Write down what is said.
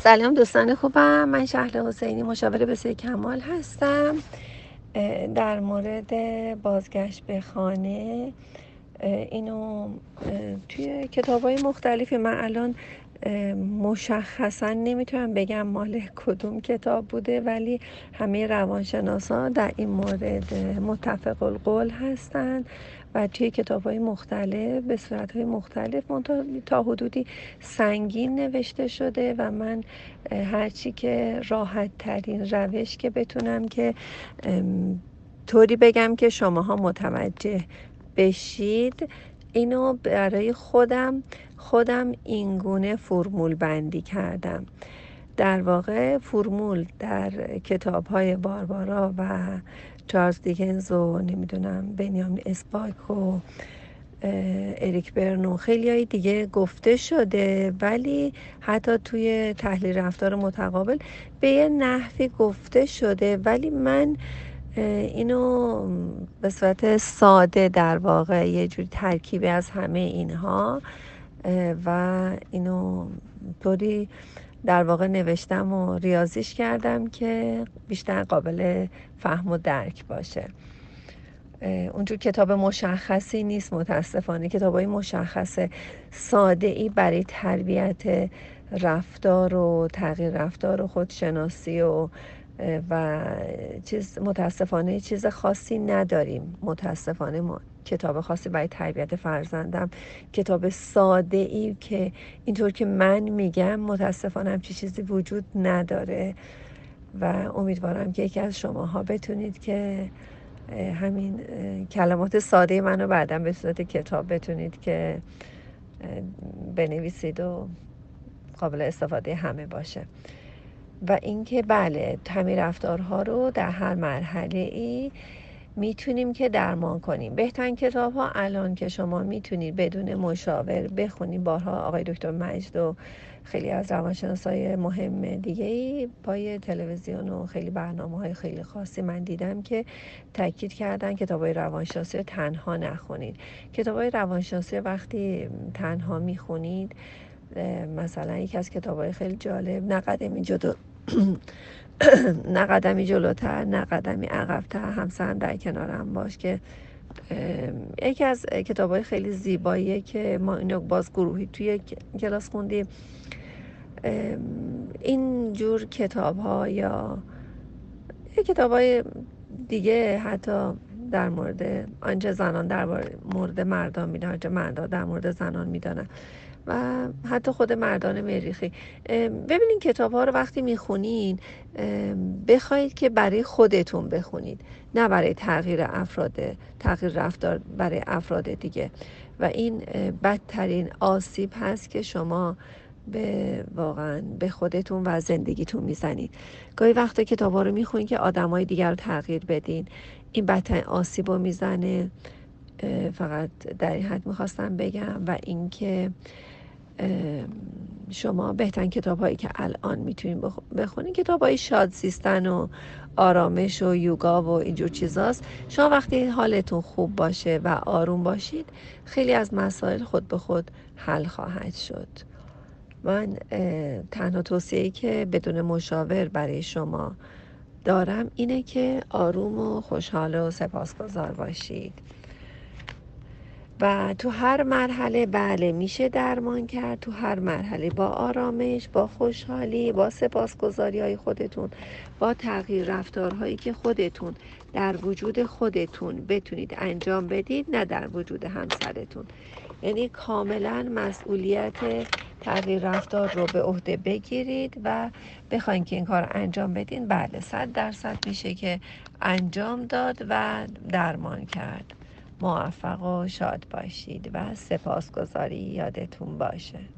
سلام. دوستان خوبم. من شهر حسینی مشاور بسیار کمال هستم. در مورد بازگشت به خانه اینو توی کتاب های مختلفی من الان مشخصا نمی‌تونم بگم مال کدوم کتاب بوده ولی همه روانشناسا در این مورد متفق القول هستند و توی کتاب های مختلف به صورت های مختلف تا حدودی سنگین نوشته شده و من هرچی که راحت ترین روش که بتونم که طوری بگم که شماها متوجه بشید اینو برای خودم خودم اینگونه فرمول بندی کردم. در واقع فرمول در کتاب های باربارا و چارلز دیکنز و نمی‌دونم بنیامین اسپاک و اریک برنو خیلی های دیگه گفته شده ولی حتی توی تحلیل رفتار متقابل به یه نحوی گفته شده. ولی من اینو به صورت ساده در واقع یه جوری ترکیبی از همه اینها و اینو طوری در واقع نوشتم و ریاضیش کردم که بیشتر قابل فهم و درک باشه. اونجور کتاب مشخصی نیست متاسفانه کتاب های مشخص ساده ای برای تربیت رفتار و تغییر رفتار و خودشناسی و و چیز متاسفانه چیز خاصی نداریم. متاسفانه ما کتاب خاصی برای تربیت فرزندم کتاب ساده ای که اینطور که من میگم متاسفانه همچی چیزی وجود نداره و امیدوارم که یکی از شماها بتونید که همین کلمات ساده منو بعدا به صورت کتاب بتونید که بنویسید و قابل استفاده همه باشه. و اینکه بله همین رفتارها رو در هر مرحله ای می‌تونیم که درمان کنیم. بهترین کتاب ها الان که شما می‌تونید بدون مشاور بخونید بارها آقای دکتر مجد و خیلی از روانشناسای مهم دیگه ای پای تلویزیون و خیلی برنامه های خیلی خاصی من دیدم که تاکید کردن کتاب های روانشناسی تنها نخونید. کتاب های روانشناسی وقتی تنها می‌خونید مثلا یکی از کتاب های خیلی جالب نه قدمی جلو نه قدمی جلوتر نه قدمی عقبتر همسر در کنارم باش که یکی از کتاب های خیلی زیباییه که ما اینو باز گروهی توی کلاس خوندیم. این جور کتاب ها یا کتاب های دیگه حتی در مورد آنچه زنان در مورد مردان می‌دانن آنچه مردان در مورد زنان می‌دانن و حتی خود مردان مریخی. ببینین کتاب ها رو وقتی می‌خونین بخواید که برای خودتون بخونید. نه برای تغییر افراد تغییر رفتار برای افراد دیگه. و این بدترین آسیب هست که شما به واقعا به خودتون و زندگیتون می‌زنید. گاهی وقتا کتاب ها رو می‌خونید که آدم های دیگر رو تغییر بدین. این بدترین آسیب رو می‌زنه فقط در این حد می‌خواستم بگم و اینکه شما بهترین کتاب هایی که الان می‌تونید بخونید کتاب های شاد زیستن و آرامش و یوگا و اینجور چیزاست. شما وقتی حالتون خوب باشه و آروم باشید خیلی از مسائل خود به خود حل خواهد شد. من تنها توصیه که بدون مشاور برای شما دارم اینه که آروم و خوشحال و سپاسگزار باشید. و تو هر مرحله بله میشه درمان کرد. تو هر مرحله با آرامش با خوشحالی با سپاسگزاری های خودتون با تغییر رفتارهایی که خودتون در وجود خودتون بتونید انجام بدید نه در وجود همسرتون. یعنی کاملا مسئولیت تغییر رفتار رو به عهده بگیرید و بخواین که این کار انجام بدین بله صد درصد میشه که انجام داد و درمان کرد. موفق و شاد باشید و سپاسگزاری یادتون باشه.